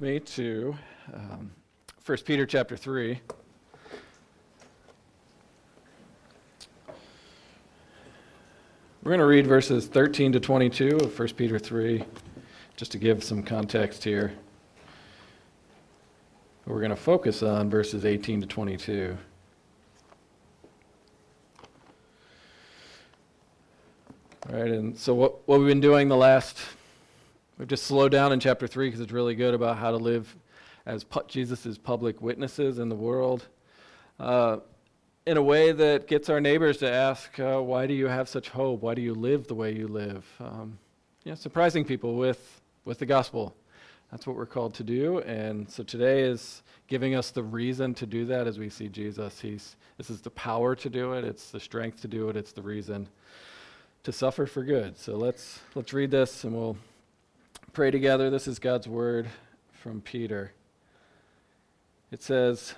me to um, 1 Peter chapter 3. We're going to read verses 13 to 22 of 1 Peter 3, just to give some context here. We're going to focus on verses 18 to 22. All right, and so what, what we've been doing the last We've just slowed down in chapter 3 because it's really good about how to live as pu- Jesus' public witnesses in the world uh, in a way that gets our neighbors to ask, uh, Why do you have such hope? Why do you live the way you live? Um, you know, surprising people with, with the gospel. That's what we're called to do. And so today is giving us the reason to do that as we see Jesus. He's, this is the power to do it, it's the strength to do it, it's the reason to suffer for good. So let's, let's read this and we'll pray together. This is God's word from Peter. It says,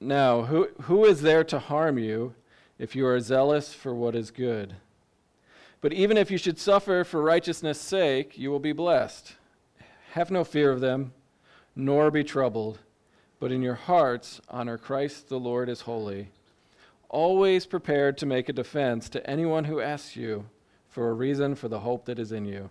Now, who, who is there to harm you if you are zealous for what is good? But even if you should suffer for righteousness' sake, you will be blessed. Have no fear of them, nor be troubled, but in your hearts honor Christ the Lord as holy, always prepared to make a defense to anyone who asks you for a reason for the hope that is in you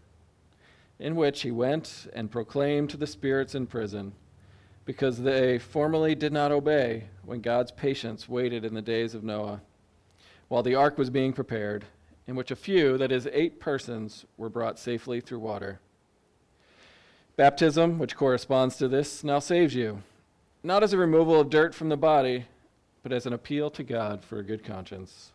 in which he went and proclaimed to the spirits in prison, because they formerly did not obey when God's patience waited in the days of Noah, while the ark was being prepared, in which a few, that is, eight persons, were brought safely through water. Baptism, which corresponds to this, now saves you, not as a removal of dirt from the body, but as an appeal to God for a good conscience,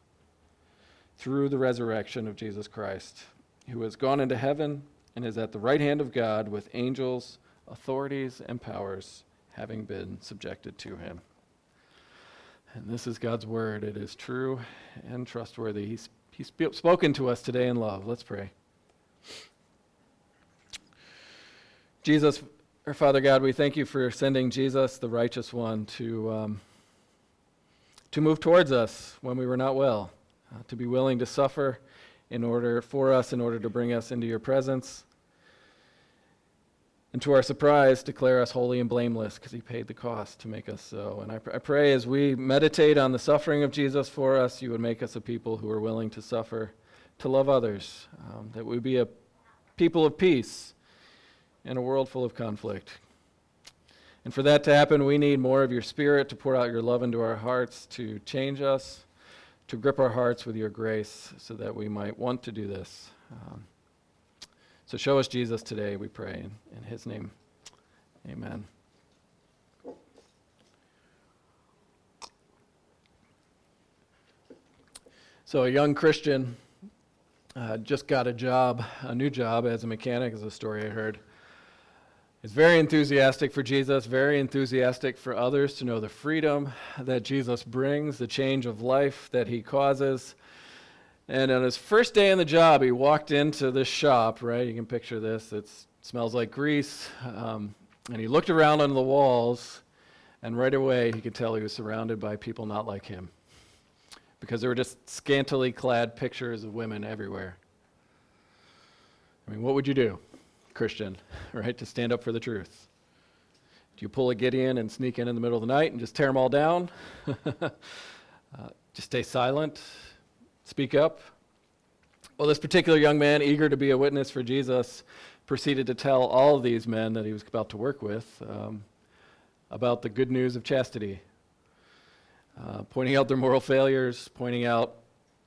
through the resurrection of Jesus Christ, who has gone into heaven and is at the right hand of God with angels, authorities, and powers having been subjected to him. And this is God's word. It is true and trustworthy. He's, he's spoken to us today in love. Let's pray. Jesus, our Father God, we thank you for sending Jesus, the righteous one, to, um, to move towards us when we were not well, uh, to be willing to suffer in order for us, in order to bring us into your presence and to our surprise, declare us holy and blameless because he paid the cost to make us so. And I, pr- I, pray as we meditate on the suffering of Jesus for us, you would make us a people who are willing to suffer, to love others, um, that we be a people of peace in a world full of conflict. And for that to happen, we need more of your spirit to pour out your love into our hearts, to change us, to grip our hearts with your grace so that we might want to do this. Um, so show us Jesus today, we pray. In, in his name, amen. So, a young Christian uh, just got a job, a new job as a mechanic, is a story I heard. Is very enthusiastic for Jesus, very enthusiastic for others to know the freedom that Jesus brings, the change of life that he causes. And on his first day on the job, he walked into this shop, right? You can picture this. It smells like grease. Um, and he looked around on the walls, and right away he could tell he was surrounded by people not like him. Because there were just scantily clad pictures of women everywhere. I mean, what would you do, Christian, right, to stand up for the truth? Do you pull a Gideon and sneak in in the middle of the night and just tear them all down? uh, just stay silent? Speak up? Well, this particular young man, eager to be a witness for Jesus, proceeded to tell all these men that he was about to work with um, about the good news of chastity, uh, pointing out their moral failures, pointing out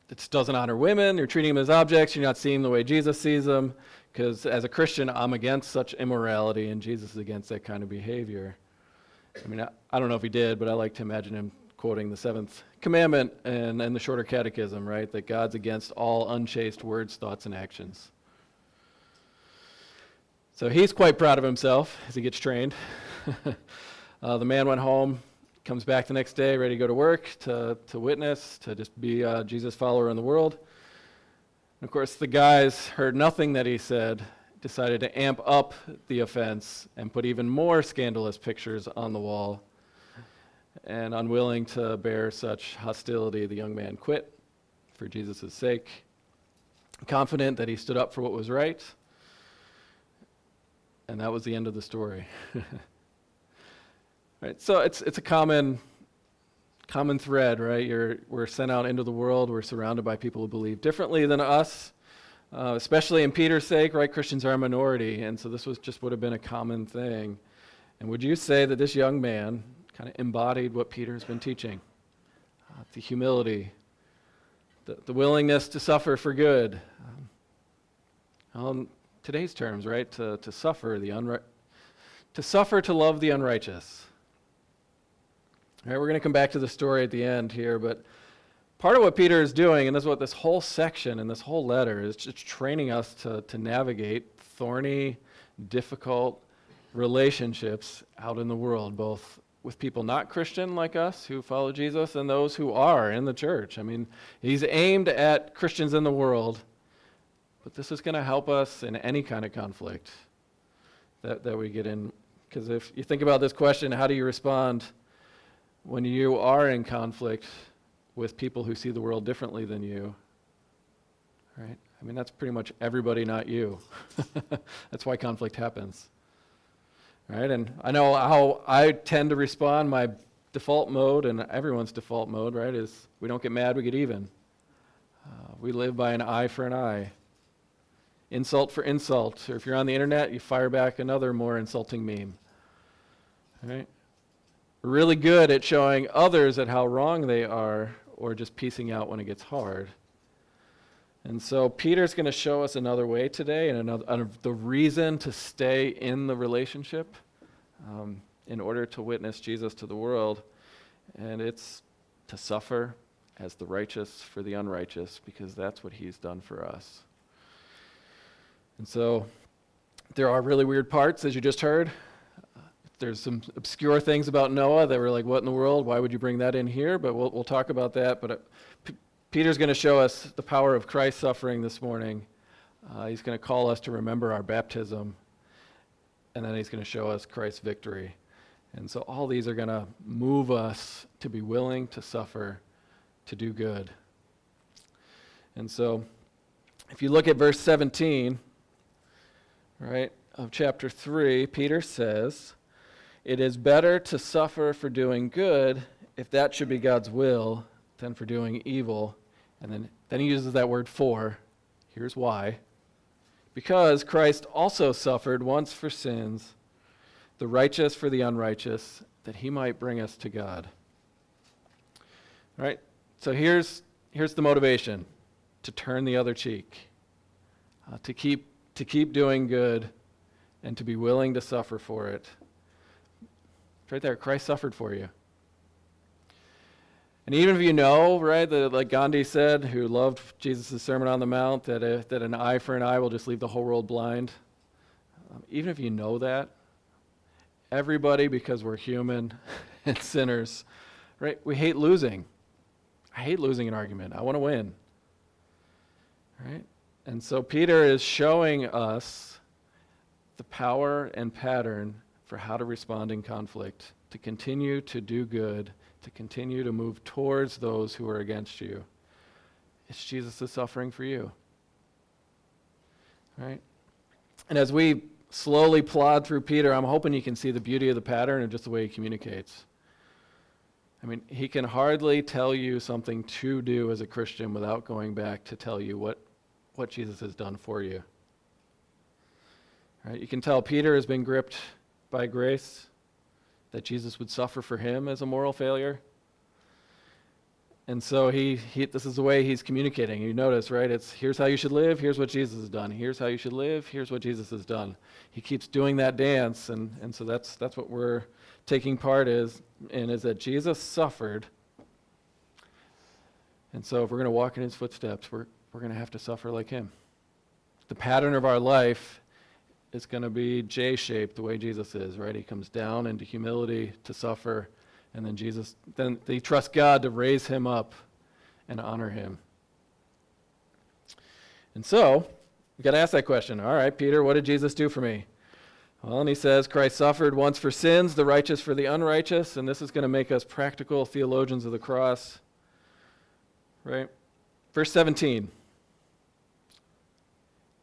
it doesn't honor women, you're treating them as objects, you're not seeing the way Jesus sees them, because as a Christian, I'm against such immorality, and Jesus is against that kind of behavior. I mean, I, I don't know if he did, but I like to imagine him quoting the seventh commandment and, and the shorter catechism, right? That God's against all unchaste words, thoughts, and actions. So he's quite proud of himself as he gets trained. uh, the man went home, comes back the next day, ready to go to work, to, to witness, to just be a Jesus follower in the world. And of course, the guys heard nothing that he said, decided to amp up the offense and put even more scandalous pictures on the wall. And unwilling to bear such hostility, the young man quit for Jesus' sake, confident that he stood up for what was right. And that was the end of the story. right, so it's, it's a common, common thread, right? You're, we're sent out into the world, we're surrounded by people who believe differently than us. Uh, especially in Peter's sake, right? Christians are a minority, and so this was just would have been a common thing. And would you say that this young man kind of embodied what Peter's been teaching? Uh, the humility, the, the willingness to suffer for good. Um, on today's terms, right? To, to suffer the unri- to suffer to love the unrighteous. All right, we're going to come back to the story at the end here, but part of what Peter is doing, and this is what this whole section and this whole letter is just training us to, to navigate thorny, difficult relationships out in the world, both with people not Christian like us who follow Jesus and those who are in the church. I mean, he's aimed at Christians in the world, but this is going to help us in any kind of conflict that, that we get in. Because if you think about this question, how do you respond when you are in conflict? with people who see the world differently than you. Right? I mean, that's pretty much everybody, not you. that's why conflict happens. Right? And I know how I tend to respond. My default mode, and everyone's default mode, right, is we don't get mad, we get even. Uh, we live by an eye for an eye. Insult for insult. Or if you're on the internet, you fire back another more insulting meme. Right? We're really good at showing others at how wrong they are or just piecing out when it gets hard. And so Peter's going to show us another way today and another, uh, the reason to stay in the relationship um, in order to witness Jesus to the world. And it's to suffer as the righteous for the unrighteous because that's what he's done for us. And so there are really weird parts, as you just heard there's some obscure things about Noah that were like, what in the world? Why would you bring that in here? But we'll, we'll talk about that. But uh, Peter's going to show us the power of Christ's suffering this morning. Uh, he's going to call us to remember our baptism. And then he's going to show us Christ's victory. And so all these are going to move us to be willing to suffer, to do good. And so if you look at verse 17, right, of chapter 3, Peter says, it is better to suffer for doing good, if that should be God's will, than for doing evil. And then, then he uses that word for. Here's why. Because Christ also suffered once for sins, the righteous for the unrighteous, that he might bring us to God. All right? So here's, here's the motivation to turn the other cheek, uh, to, keep, to keep doing good, and to be willing to suffer for it. It's right there. Christ suffered for you. And even if you know, right, that like Gandhi said, who loved Jesus' Sermon on the Mount, that, that an eye for an eye will just leave the whole world blind, um, even if you know that, everybody, because we're human and sinners, right, we hate losing. I hate losing an argument. I want to win. Right? And so Peter is showing us the power and pattern for how to respond in conflict, to continue to do good, to continue to move towards those who are against you. It's Jesus' suffering for you. Right? And as we slowly plod through Peter, I'm hoping you can see the beauty of the pattern and just the way he communicates. I mean, he can hardly tell you something to do as a Christian without going back to tell you what, what Jesus has done for you. Right? You can tell Peter has been gripped by grace, that Jesus would suffer for him as a moral failure. And so he, he, this is the way he's communicating. You notice, right? It's here's how you should live, here's what Jesus has done. Here's how you should live, here's what Jesus has done. He keeps doing that dance, and, and so that's, that's what we're taking part is, in, is that Jesus suffered. And so if we're going to walk in his footsteps, we're, we're going to have to suffer like him. The pattern of our life it's going to be J shaped the way Jesus is, right? He comes down into humility to suffer, and then Jesus, then they trust God to raise him up and honor him. And so, we got to ask that question. All right, Peter, what did Jesus do for me? Well, and he says, Christ suffered once for sins, the righteous for the unrighteous, and this is going to make us practical theologians of the cross. Right? Verse 17.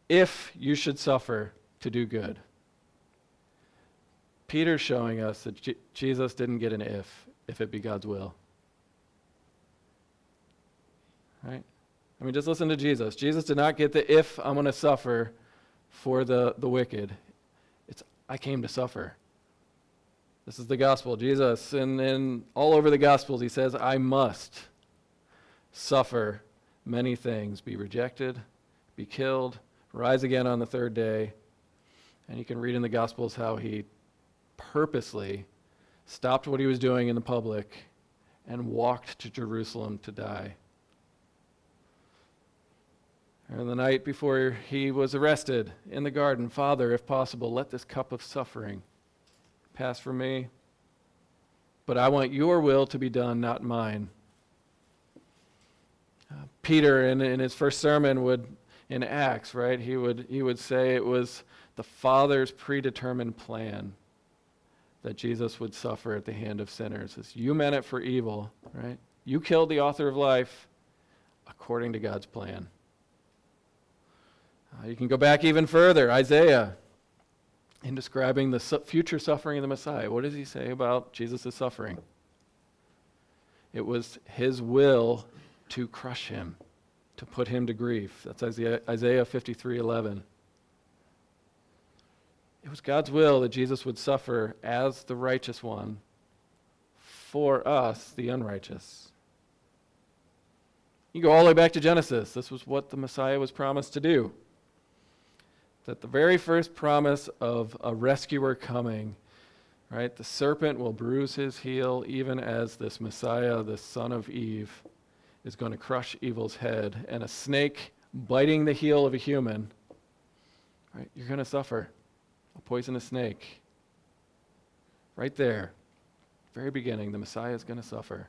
If you should suffer to do good. Peter's showing us that J- Jesus didn't get an if, if it be God's will. Right? I mean, just listen to Jesus. Jesus did not get the if I'm going to suffer for the, the wicked. It's I came to suffer. This is the gospel. Jesus, and, and all over the gospels, he says, I must suffer many things, be rejected, be killed, rise again on the third day. And you can read in the gospels how he purposely stopped what he was doing in the public and walked to Jerusalem to die. And the night before he was arrested in the garden, Father, if possible, let this cup of suffering pass from me. But I want your will to be done, not mine. Uh, Peter, in, in his first sermon, would in Acts, right? He would he would say it was the Father's predetermined plan that Jesus would suffer at the hand of sinners. As you meant it for evil, right? You killed the author of life according to God's plan. Uh, you can go back even further. Isaiah, in describing the su- future suffering of the Messiah, what does he say about Jesus' suffering? It was his will to crush him, to put him to grief. That's Isaiah, Isaiah 53 11. It was God's will that Jesus would suffer as the righteous one for us, the unrighteous. You go all the way back to Genesis. This was what the Messiah was promised to do that the very first promise of a rescuer coming, right? The serpent will bruise his heel, even as this Messiah, the son of Eve, is going to crush evil's head. And a snake biting the heel of a human, right? You're going to suffer. A poisonous snake. Right there, very beginning, the Messiah is going to suffer.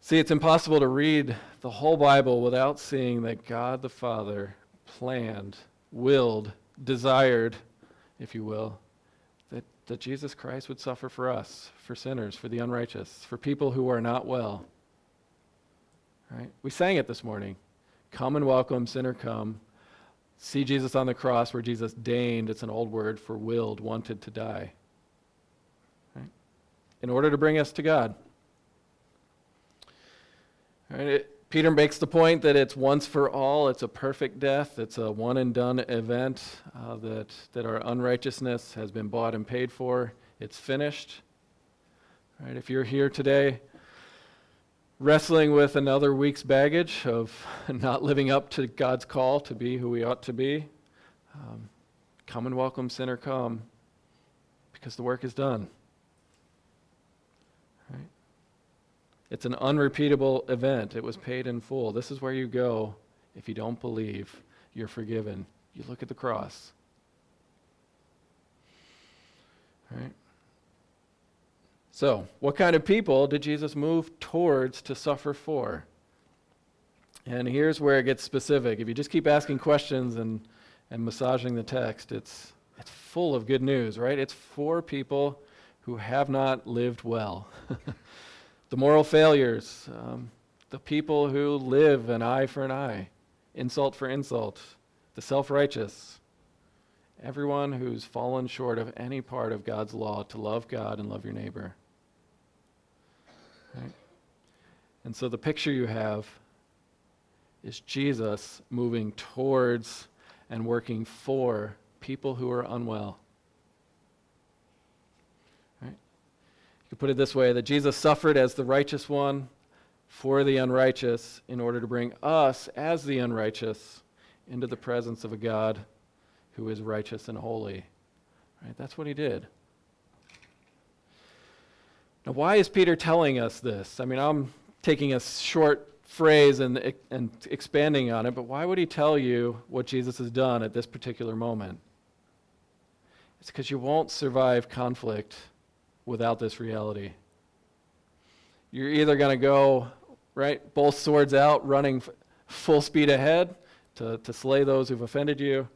See, it's impossible to read the whole Bible without seeing that God the Father planned, willed, desired, if you will, that, that Jesus Christ would suffer for us, for sinners, for the unrighteous, for people who are not well. Right? We sang it this morning. Come and welcome, sinner, come. See Jesus on the cross where Jesus deigned, it's an old word for willed, wanted to die. Right? In order to bring us to God. Right, it, Peter makes the point that it's once for all. It's a perfect death. It's a one and done event uh, that, that our unrighteousness has been bought and paid for. It's finished. Right, if you're here today wrestling with another week's baggage of not living up to God's call to be who we ought to be, um, come and welcome sinner come because the work is done. It's an unrepeatable event. It was paid in full. This is where you go if you don't believe you're forgiven. You look at the cross. Right. So, what kind of people did Jesus move towards to suffer for? And here's where it gets specific. If you just keep asking questions and, and massaging the text, it's, it's full of good news, right? It's for people who have not lived well. the moral failures, um, the people who live an eye for an eye, insult for insult, the self righteous, everyone who's fallen short of any part of God's law to love God and love your neighbor. Right? And so the picture you have is Jesus moving towards and working for people who are unwell. Right? You could put it this way that Jesus suffered as the righteous one for the unrighteous in order to bring us, as the unrighteous, into the presence of a God who is righteous and holy. Right? That's what he did. Now, why is Peter telling us this? I mean, I'm taking a short phrase and, and expanding on it, but why would he tell you what Jesus has done at this particular moment? It's because you won't survive conflict without this reality. You're either going to go, right, both swords out, running f- full speed ahead to, to slay those who've offended you,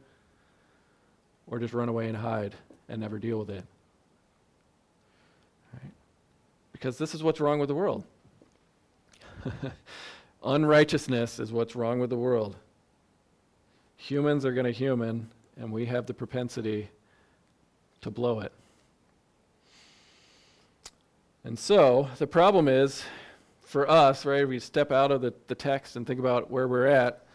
or just run away and hide and never deal with it. Right? Because this is what's wrong with the world. Unrighteousness is what's wrong with the world. Humans are going to human, and we have the propensity to blow it. And so the problem is for us, right, if we step out of the, the text and think about where we're at.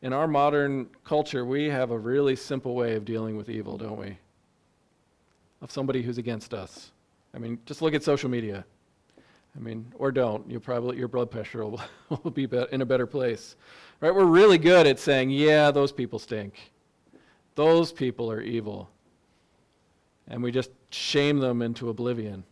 In our modern culture, we have a really simple way of dealing with evil, don't we? Of somebody who's against us. I mean, just look at social media. I mean, or don't. You'll probably your blood pressure will, will be, in a better place. Right? We're really good at saying, "Yeah, those people stink. Those people are evil." And we just shame them into oblivion.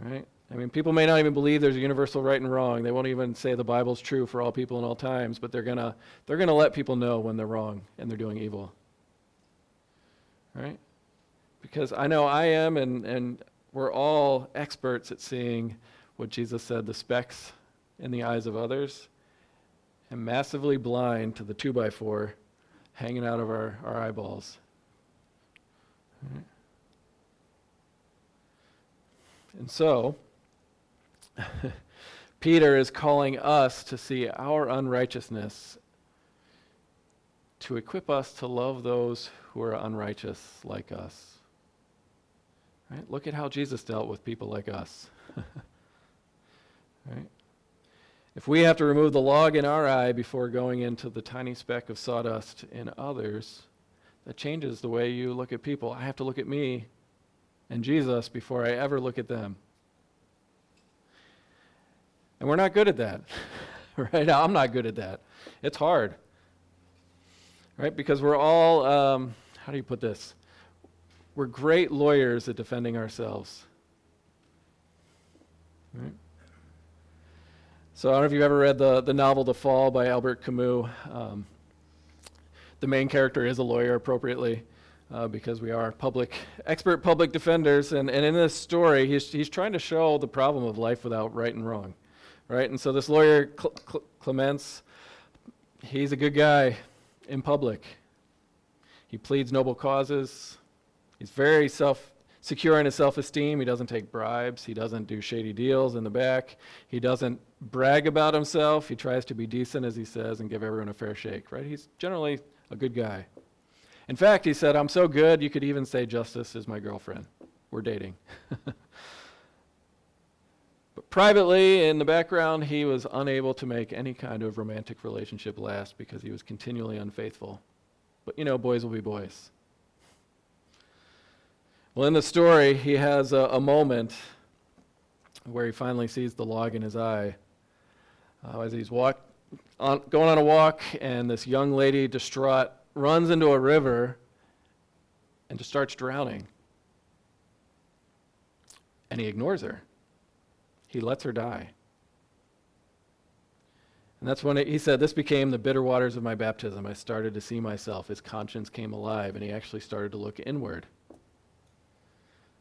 Right? I mean, people may not even believe there's a universal right and wrong. They won't even say the Bible's true for all people in all times, but they're gonna they're gonna let people know when they're wrong and they're doing evil. Right? Because I know I am, and and we're all experts at seeing what Jesus said, the specks in the eyes of others, and massively blind to the two by four hanging out of our, our eyeballs. And so, Peter is calling us to see our unrighteousness to equip us to love those who are unrighteous like us. Right? Look at how Jesus dealt with people like us. right? If we have to remove the log in our eye before going into the tiny speck of sawdust in others, that changes the way you look at people. I have to look at me and Jesus before I ever look at them. And we're not good at that, right? I'm not good at that. It's hard, right? Because we're all, um, how do you put this? We're great lawyers at defending ourselves. Right? So I don't know if you've ever read the, the novel The Fall by Albert Camus. Um, the main character is a lawyer appropriately uh, because we are public expert public defenders. And, and in this story, he's, he's trying to show the problem of life without right and wrong. Right? And so this lawyer, Cl- Cl- Clamence, he's a good guy in public. He pleads noble causes. He's very self secure in his self esteem. He doesn't take bribes. He doesn't do shady deals in the back. He doesn't brag about himself. He tries to be decent, as he says, and give everyone a fair shake, right? He's generally a good guy. In fact, he said, I'm so good, you could even say Justice is my girlfriend. We're dating. but privately, in the background, he was unable to make any kind of romantic relationship last because he was continually unfaithful. But you know, boys will be boys. Well, in the story, he has a, a moment where he finally sees the log in his eye uh, as he's walk, on, going on a walk, and this young lady, distraught, runs into a river and just starts drowning. And he ignores her. He lets her die. And that's when it, he said, This became the bitter waters of my baptism. I started to see myself. His conscience came alive, and he actually started to look inward.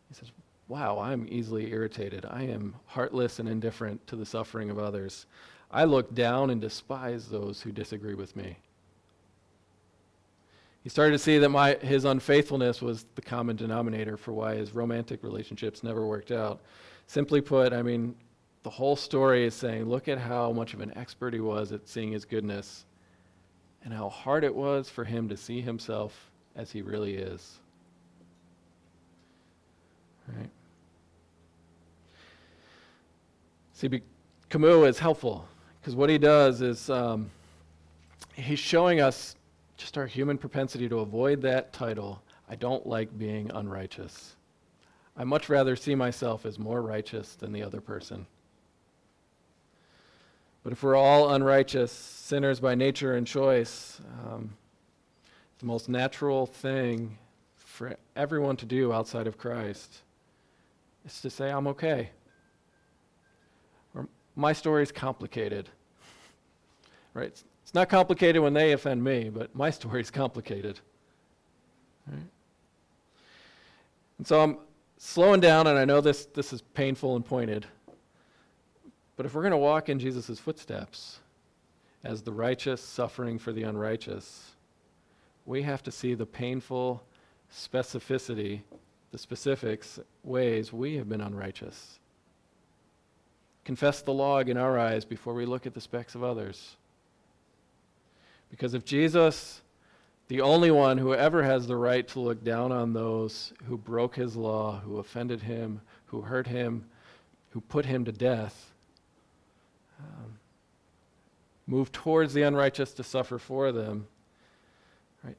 He says, Wow, I'm easily irritated. I am heartless and indifferent to the suffering of others. I look down and despise those who disagree with me. He started to see that my, his unfaithfulness was the common denominator for why his romantic relationships never worked out. Simply put, I mean, the whole story is saying, look at how much of an expert he was at seeing his goodness and how hard it was for him to see himself as he really is. Right? See, Camus is helpful because what he does is um, he's showing us just our human propensity to avoid that title. I don't like being unrighteous. I much rather see myself as more righteous than the other person. But if we're all unrighteous, sinners by nature and choice, um, the most natural thing for everyone to do outside of Christ is to say, I'm okay. Or my story is complicated. Right? It's, it's not complicated when they offend me, but my story is complicated. Right? And so I'm slowing down, and I know this, this is painful and pointed. But if we're going to walk in Jesus' footsteps as the righteous suffering for the unrighteous, we have to see the painful specificity, the specifics, ways we have been unrighteous. Confess the log in our eyes before we look at the specks of others. Because if Jesus, the only one who ever has the right to look down on those who broke his law, who offended him, who hurt him, who put him to death, um, move towards the unrighteous to suffer for them, right,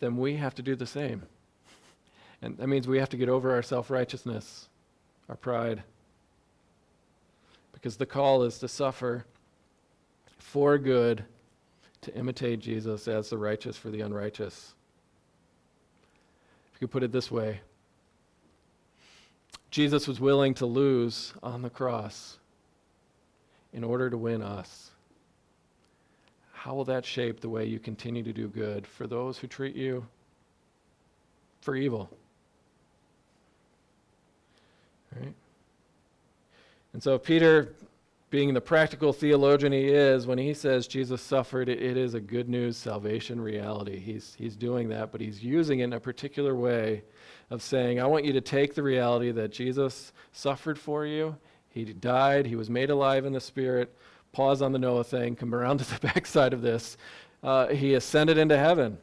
then we have to do the same. And that means we have to get over our self righteousness, our pride. Because the call is to suffer for good, to imitate Jesus as the righteous for the unrighteous. If you could put it this way Jesus was willing to lose on the cross in order to win us. How will that shape the way you continue to do good for those who treat you for evil? Right? And so, Peter, being the practical theologian he is, when he says Jesus suffered, it, it is a good news salvation reality. He's, he's doing that, but he's using it in a particular way of saying, I want you to take the reality that Jesus suffered for you, he died, he was made alive in the Spirit. Pause on the Noah thing, come around to the backside of this. Uh, he ascended into heaven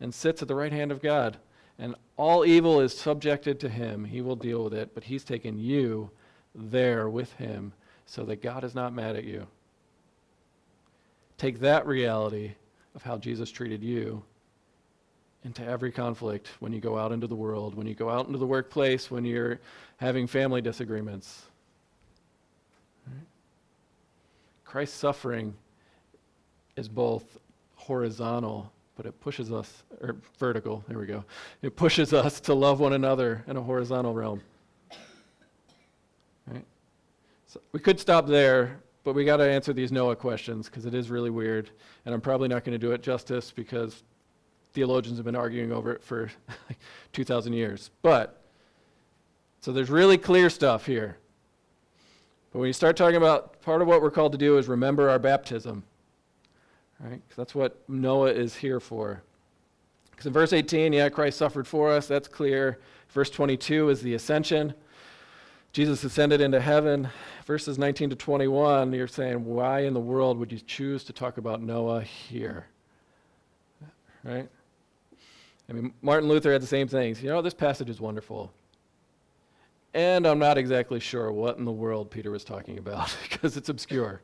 and sits at the right hand of God. And all evil is subjected to him. He will deal with it, but he's taken you there with him so that God is not mad at you. Take that reality of how Jesus treated you into every conflict when you go out into the world, when you go out into the workplace, when you're having family disagreements. Christ's suffering is both horizontal but it pushes us, or vertical, there we go. It pushes us to love one another in a horizontal realm. Right? So we could stop there, but we got to answer these Noah questions because it is really weird, and I'm probably not going to do it justice because theologians have been arguing over it for 2,000 years. But, so there's really clear stuff here. But when you start talking about part of what we're called to do is remember our baptism right? Because that's what Noah is here for. Because in verse 18, yeah, Christ suffered for us, that's clear. Verse 22 is the ascension. Jesus ascended into heaven. Verses 19 to 21, you're saying, why in the world would you choose to talk about Noah here? Right? I mean, Martin Luther had the same things. You know, this passage is wonderful. And I'm not exactly sure what in the world Peter was talking about because it's obscure.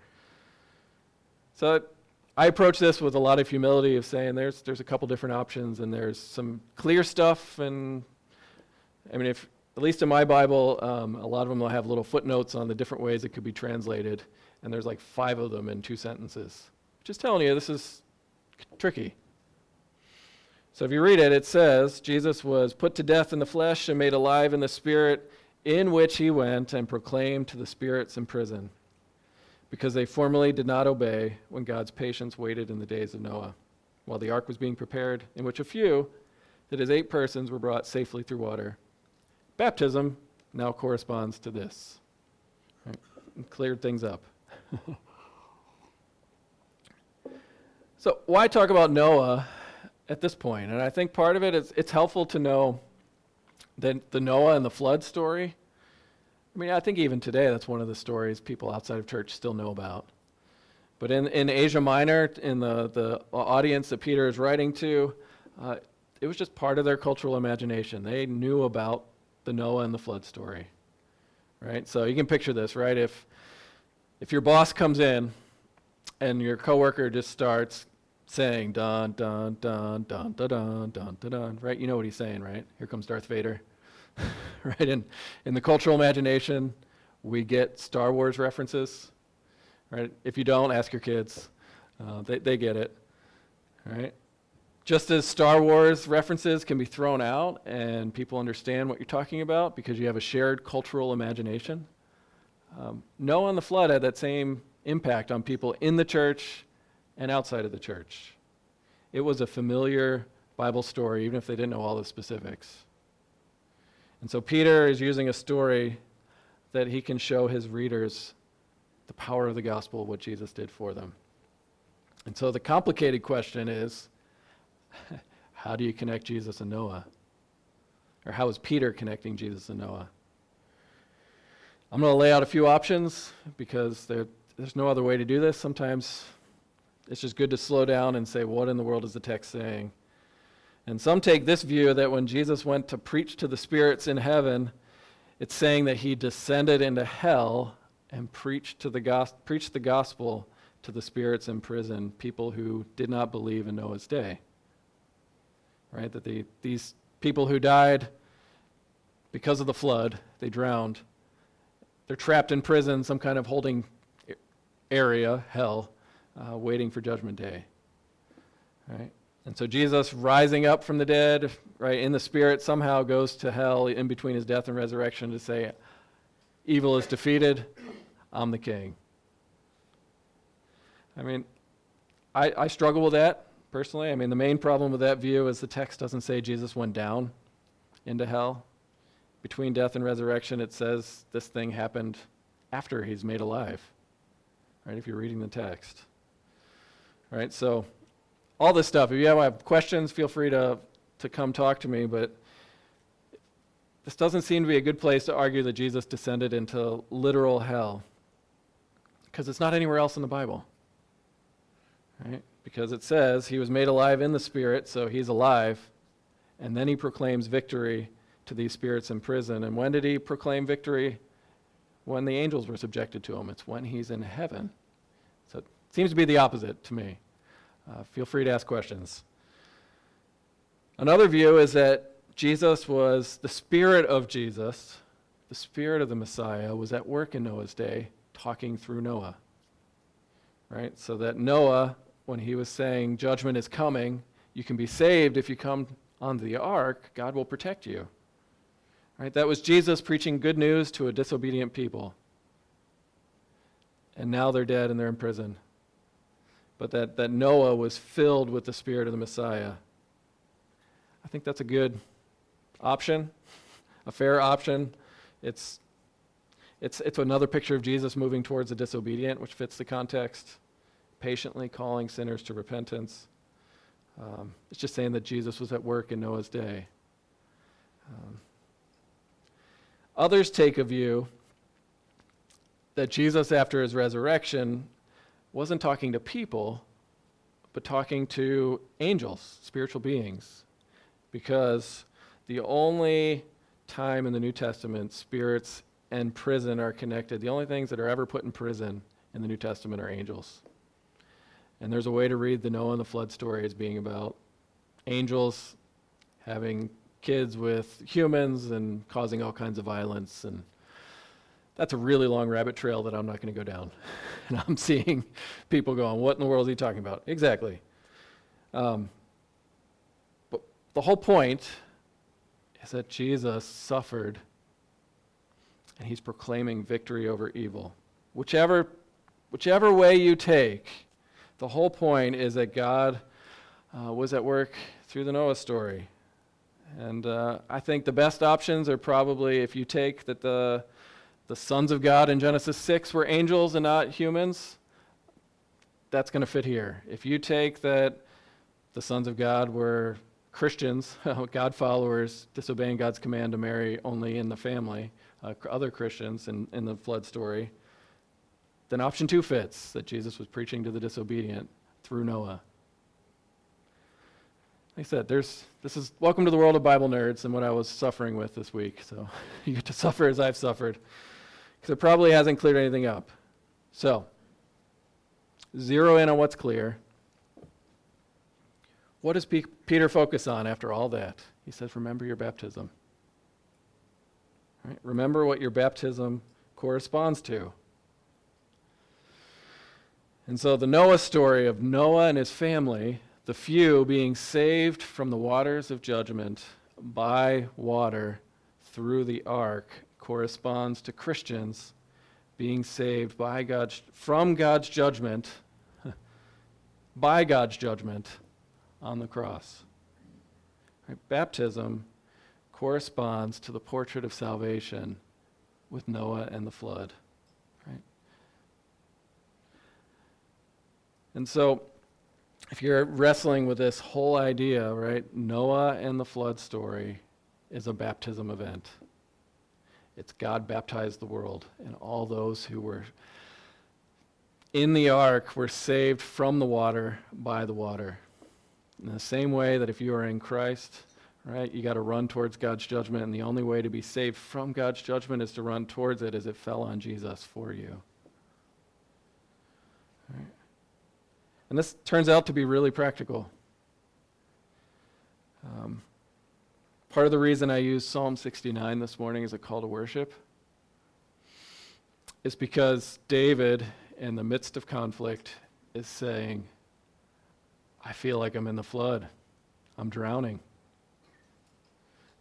So I approach this with a lot of humility of saying there's there's a couple different options and there's some clear stuff and I mean if at least in my Bible um, a lot of them will have little footnotes on the different ways it could be translated and there's like five of them in two sentences. Just telling you this is tricky. So if you read it, it says Jesus was put to death in the flesh and made alive in the spirit, in which he went and proclaimed to the spirits in prison because they formerly did not obey when God's patience waited in the days of Noah, while the ark was being prepared, in which a few, that is, eight persons, were brought safely through water. Baptism now corresponds to this. Right? cleared things up. so, why talk about Noah at this point? And I think part of it is it's helpful to know that the Noah and the flood story I mean, I think even today that's one of the stories people outside of church still know about. But in, in Asia Minor, in the, the audience that Peter is writing to, uh, it was just part of their cultural imagination. They knew about the Noah and the flood story. Right? So you can picture this, right? If, if your boss comes in and your coworker just starts saying dun dun dun dun dun dun dun dun dun, right? You know what he's saying, right? Here comes Darth Vader. right? In, in the cultural imagination, we get Star Wars references, right? If you don't, ask your kids. Uh, they, they get it, right? Just as Star Wars references can be thrown out and people understand what you're talking about because you have a shared cultural imagination, Um, Noah and the flood had that same impact on people in the church and outside of the church. It was a familiar Bible story, even if they didn't know all the specifics. And so Peter is using a story that he can show his readers the power of the gospel, what Jesus did for them. And so the complicated question is how do you connect Jesus and Noah? Or how is Peter connecting Jesus and Noah? I'm going to lay out a few options because there, there's no other way to do this. Sometimes it's just good to slow down and say, what in the world is the text saying? And some take this view that when Jesus went to preach to the spirits in heaven, it's saying that he descended into hell and preached, to the gos- preached the gospel to the spirits in prison, people who did not believe in Noah's day. Right? That the, these people who died because of the flood, they drowned, they're trapped in prison, some kind of holding area, hell, uh, waiting for Judgment Day. Right? And so Jesus, rising up from the dead, right, in the spirit, somehow goes to hell in between his death and resurrection to say, Evil is defeated, I'm the king. I mean, I, I struggle with that personally. I mean, the main problem with that view is the text doesn't say Jesus went down into hell. Between death and resurrection, it says this thing happened after he's made alive. Right, if you're reading the text. All right, so all this stuff. If you have questions, feel free to, to come talk to me, but this doesn't seem to be a good place to argue that Jesus descended into literal hell because it's not anywhere else in the Bible. Right? Because it says he was made alive in the spirit, so he's alive, and then he proclaims victory to these spirits in prison. And when did he proclaim victory? When the angels were subjected to him. It's when he's in heaven. So it seems to be the opposite to me. Uh, feel free to ask questions. Another view is that Jesus was, the Spirit of Jesus, the Spirit of the Messiah, was at work in Noah's day, talking through Noah. Right? So that Noah, when he was saying, Judgment is coming, you can be saved if you come on the ark, God will protect you. Right? That was Jesus preaching good news to a disobedient people. And now they're dead and they're in prison but that, that Noah was filled with the Spirit of the Messiah. I think that's a good option, a fair option. It's, it's, it's another picture of Jesus moving towards the disobedient, which fits the context, patiently calling sinners to repentance. Um, it's just saying that Jesus was at work in Noah's day. Um, others take a view that Jesus, after his resurrection, wasn't talking to people, but talking to angels, spiritual beings. Because the only time in the New Testament spirits and prison are connected, the only things that are ever put in prison in the New Testament are angels. And there's a way to read the Noah and the flood story as being about angels having kids with humans and causing all kinds of violence and that's a really long rabbit trail that I'm not going to go down. and I'm seeing people going, What in the world is he talking about? Exactly. Um, but the whole point is that Jesus suffered and he's proclaiming victory over evil. Whichever, whichever way you take, the whole point is that God uh, was at work through the Noah story. And uh, I think the best options are probably if you take that the the sons of God in Genesis 6 were angels and not humans, that's going to fit here. If you take that the sons of God were Christians, God followers, disobeying God's command to marry only in the family, uh, other Christians in, in the flood story, then option two fits that Jesus was preaching to the disobedient through Noah. Like I said, there's, this is welcome to the world of Bible nerds and what I was suffering with this week. So you get to suffer as I've suffered because it probably hasn't cleared anything up. So, zero in on what's clear. What does P- Peter focus on after all that? He says, Remember your baptism. Right? Remember what your baptism corresponds to. And so, the Noah story of Noah and his family, the few being saved from the waters of judgment by water through the ark, corresponds to Christians being saved by God's, from God's judgment, by God's judgment on the cross. Right? Baptism corresponds to the portrait of salvation with Noah and the flood. Right? And so, if you're wrestling with this whole idea, right, Noah and the flood story is a baptism event. It's God baptized the world, and all those who were in the ark were saved from the water by the water. In the same way that if you are in Christ, right, you got to run towards God's judgment, and the only way to be saved from God's judgment is to run towards it as it fell on Jesus for you. And this turns out to be really practical. Part of the reason I use Psalm 69 this morning as a call to worship is because David, in the midst of conflict, is saying, I feel like I'm in the flood. I'm drowning.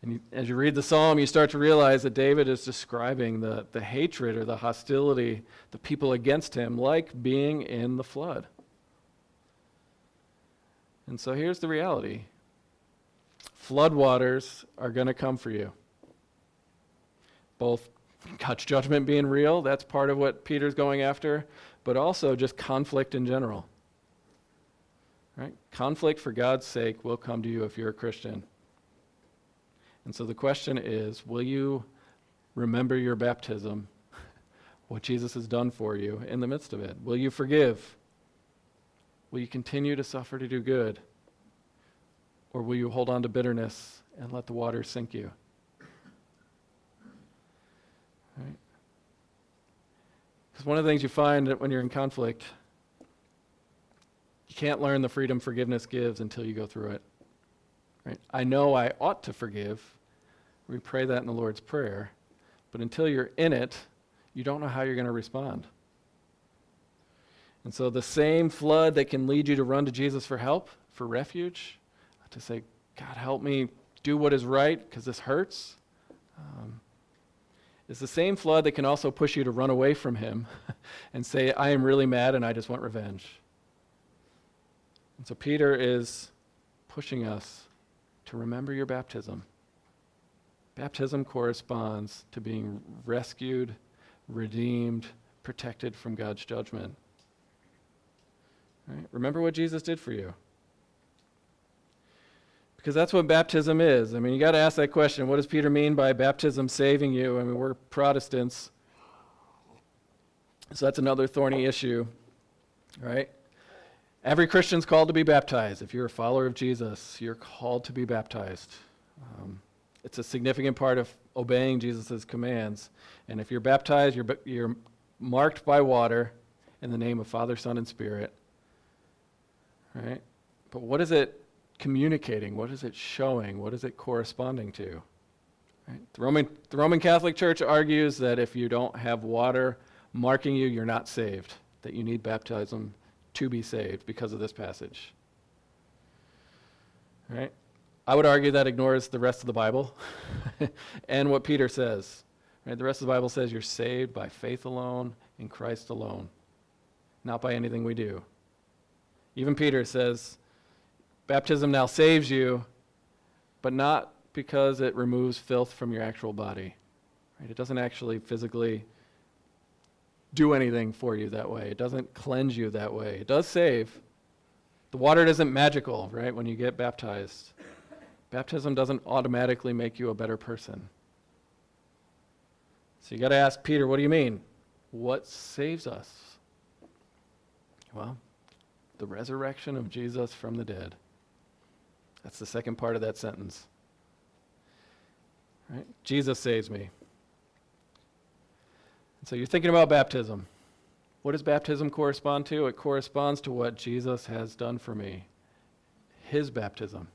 And you, as you read the psalm, you start to realize that David is describing the, the hatred or the hostility, the people against him, like being in the flood. And so here's the reality floodwaters are going to come for you. Both God's judgment being real, that's part of what Peter's going after, but also just conflict in general. Right? Conflict for God's sake will come to you if you're a Christian. And so the question is will you remember your baptism, what Jesus has done for you in the midst of it? Will you forgive? Will you continue to suffer to do good? Or will you hold on to bitterness and let the water sink you? Right? Because one of the things you find that when you're in conflict, you can't learn the freedom forgiveness gives until you go through it. Right? I know I ought to forgive. We pray that in the Lord's Prayer. But until you're in it, you don't know how you're going to respond. And so the same flood that can lead you to run to Jesus for help, for refuge, to say, God, help me do what is right because this hurts. Um, it's the same flood that can also push you to run away from Him and say, I am really mad and I just want revenge. And so Peter is pushing us to remember your baptism. Baptism corresponds to being rescued, redeemed, protected from God's judgment. Right? Remember what Jesus did for you. Because that's what baptism is. I mean, you got to ask that question what does Peter mean by baptism saving you? I mean, we're Protestants. So that's another thorny issue, right? Every Christian's called to be baptized. If you're a follower of Jesus, you're called to be baptized. Um, it's a significant part of obeying Jesus' commands. And if you're baptized, you're, you're marked by water in the name of Father, Son, and Spirit. Right? But what is it communicating? What is it showing? What is it corresponding to? Right? The, Roman, the Roman Catholic Church argues that if you don't have water marking you, you're not saved, that you need baptism to be saved because of this passage. Right? I would argue that ignores the rest of the Bible and what Peter says. Right? The rest of the Bible says you're saved by faith alone in Christ alone, not by anything we do. Even Peter says Baptism now saves you, but not because it removes filth from your actual body. Right? It doesn't actually physically do anything for you that way. It doesn't cleanse you that way. It does save. The water isn't magical, right, when you get baptized. Baptism doesn't automatically make you a better person. So you got to ask Peter, what do you mean? What saves us? Well, the resurrection of Jesus from the dead. That's the second part of that sentence. Right? Jesus saves me. And so you're thinking about baptism. What does baptism correspond to? It corresponds to what Jesus has done for me his baptism.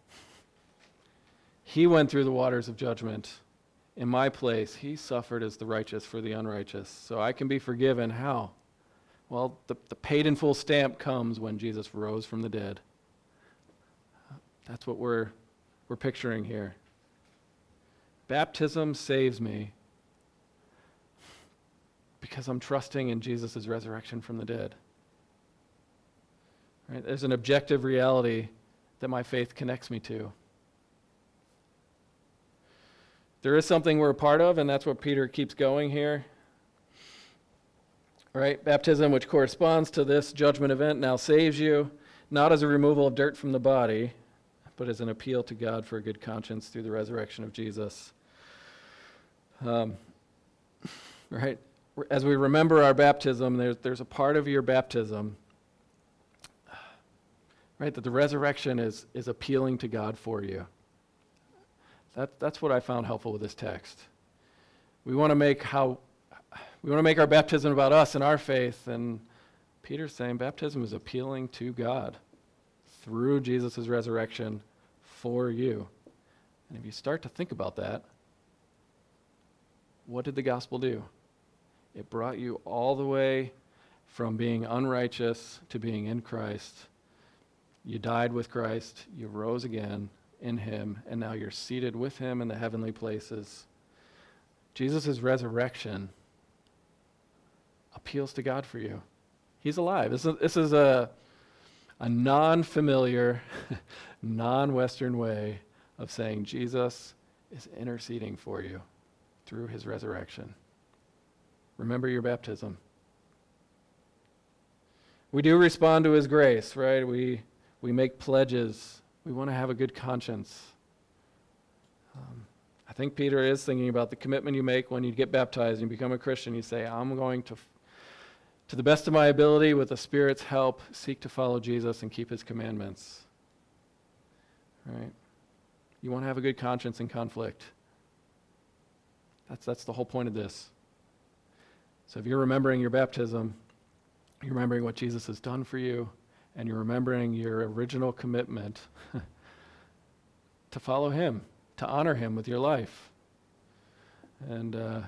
He went through the waters of judgment. In my place, he suffered as the righteous for the unrighteous. So I can be forgiven. How? Well, the, the paid in full stamp comes when Jesus rose from the dead. That's what we're, we're picturing here. Baptism saves me because I'm trusting in Jesus' resurrection from the dead. Right? There's an objective reality that my faith connects me to. There is something we're a part of, and that's what Peter keeps going here. Right? Baptism, which corresponds to this judgment event, now saves you, not as a removal of dirt from the body, but as an appeal to God for a good conscience through the resurrection of Jesus. Um, right? As we remember our baptism, there's, there's a part of your baptism, right, that the resurrection is, is appealing to God for you. That, that's what I found helpful with this text. We want to make how we want to make our baptism about us and our faith, and Peter's saying baptism is appealing to God through Jesus' resurrection for you. And if you start to think about that, what did the gospel do? It brought you all the way from being unrighteous to being in Christ. You died with Christ, you rose again in Him, and now you're seated with Him in the heavenly places. Jesus' resurrection appeals to God for you. He's alive. This is, this is a, a non familiar, non Western way of saying Jesus is interceding for you through his resurrection. Remember your baptism. We do respond to his grace, right? We, we make pledges. We want to have a good conscience. Um, I think Peter is thinking about the commitment you make when you get baptized and you become a Christian. You say, I'm going to to the best of my ability, with the Spirit's help, seek to follow Jesus and keep his commandments. Right? You want to have a good conscience in conflict. That's, that's the whole point of this. So if you're remembering your baptism, you're remembering what Jesus has done for you, and you're remembering your original commitment to follow him, to honor him with your life. And uh,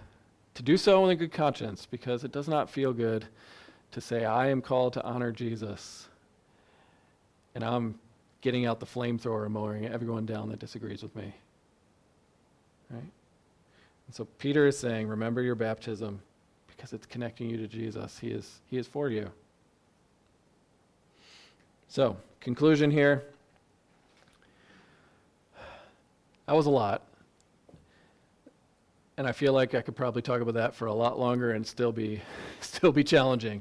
to do so in a good conscience, because it does not feel good to say, I am called to honor Jesus, and I'm getting out the flamethrower and mowing everyone down that disagrees with me. Right? And so Peter is saying, remember your baptism because it's connecting you to Jesus. He is, he is for you. So, conclusion here. That was a lot. And I feel like I could probably talk about that for a lot longer and still be still be challenging.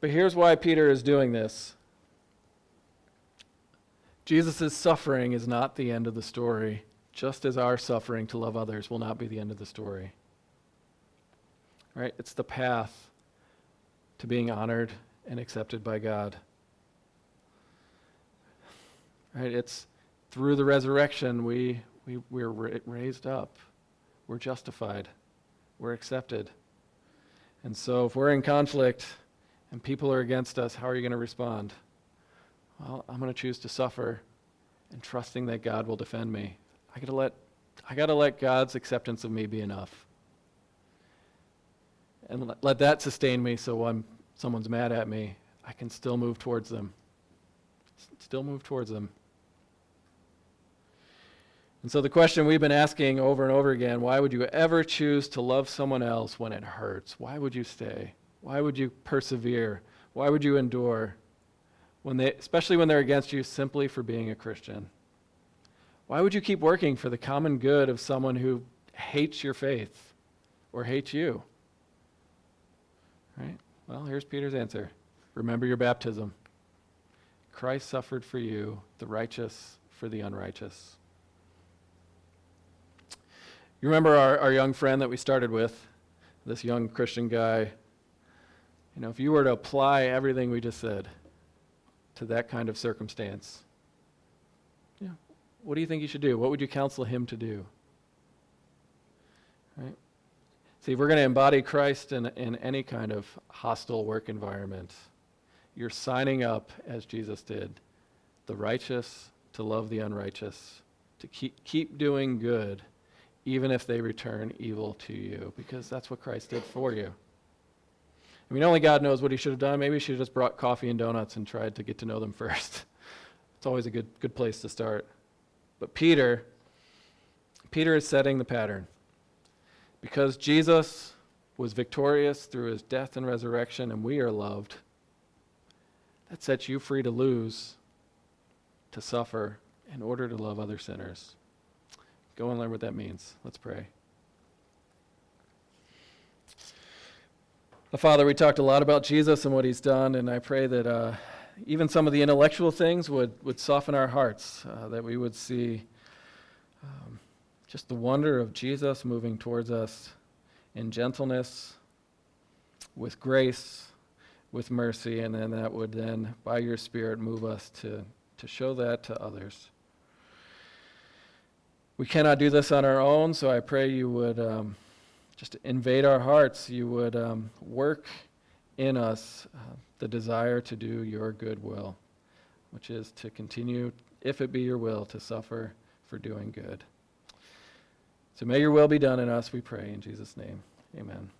But here's why Peter is doing this. Jesus' suffering is not the end of the story, just as our suffering to love others will not be the end of the story. Right? It's the path to being honored and accepted by God. Right? It's through the resurrection we, we, we're raised up, we're justified, we're accepted. And so if we're in conflict, and people are against us, how are you going to respond? Well, I'm going to choose to suffer and trusting that God will defend me. I got to let I got to let God's acceptance of me be enough. And let, let that sustain me so when someone's mad at me, I can still move towards them. S- still move towards them. And so the question we've been asking over and over again, why would you ever choose to love someone else when it hurts? Why would you stay? Why would you persevere? Why would you endure? When they, especially when they're against you simply for being a Christian. Why would you keep working for the common good of someone who hates your faith or hates you? Right? Well, here's Peter's answer. Remember your baptism. Christ suffered for you, the righteous for the unrighteous. You remember our, our young friend that we started with, this young Christian guy you know, if you were to apply everything we just said to that kind of circumstance, yeah, what do you think you should do? What would you counsel him to do? Right? See, if we're going to embody Christ in, in any kind of hostile work environment, you're signing up, as Jesus did, the righteous to love the unrighteous, to keep, keep doing good, even if they return evil to you, because that's what Christ did for you. I mean, only God knows what he should have done. Maybe he should have just brought coffee and donuts and tried to get to know them first. it's always a good, good place to start. But Peter, Peter is setting the pattern. Because Jesus was victorious through his death and resurrection, and we are loved, that sets you free to lose, to suffer, in order to love other sinners. Go and learn what that means. Let's pray. Father, we talked a lot about Jesus and what he's done, and I pray that uh, even some of the intellectual things would, would soften our hearts, uh, that we would see um, just the wonder of Jesus moving towards us in gentleness, with grace, with mercy, and then that would then, by your Spirit, move us to, to show that to others. We cannot do this on our own, so I pray you would. Um, just invade our hearts. You would um, work in us uh, the desire to do your good will, which is to continue, if it be your will, to suffer for doing good. So may your will be done in us, we pray, in Jesus' name. Amen.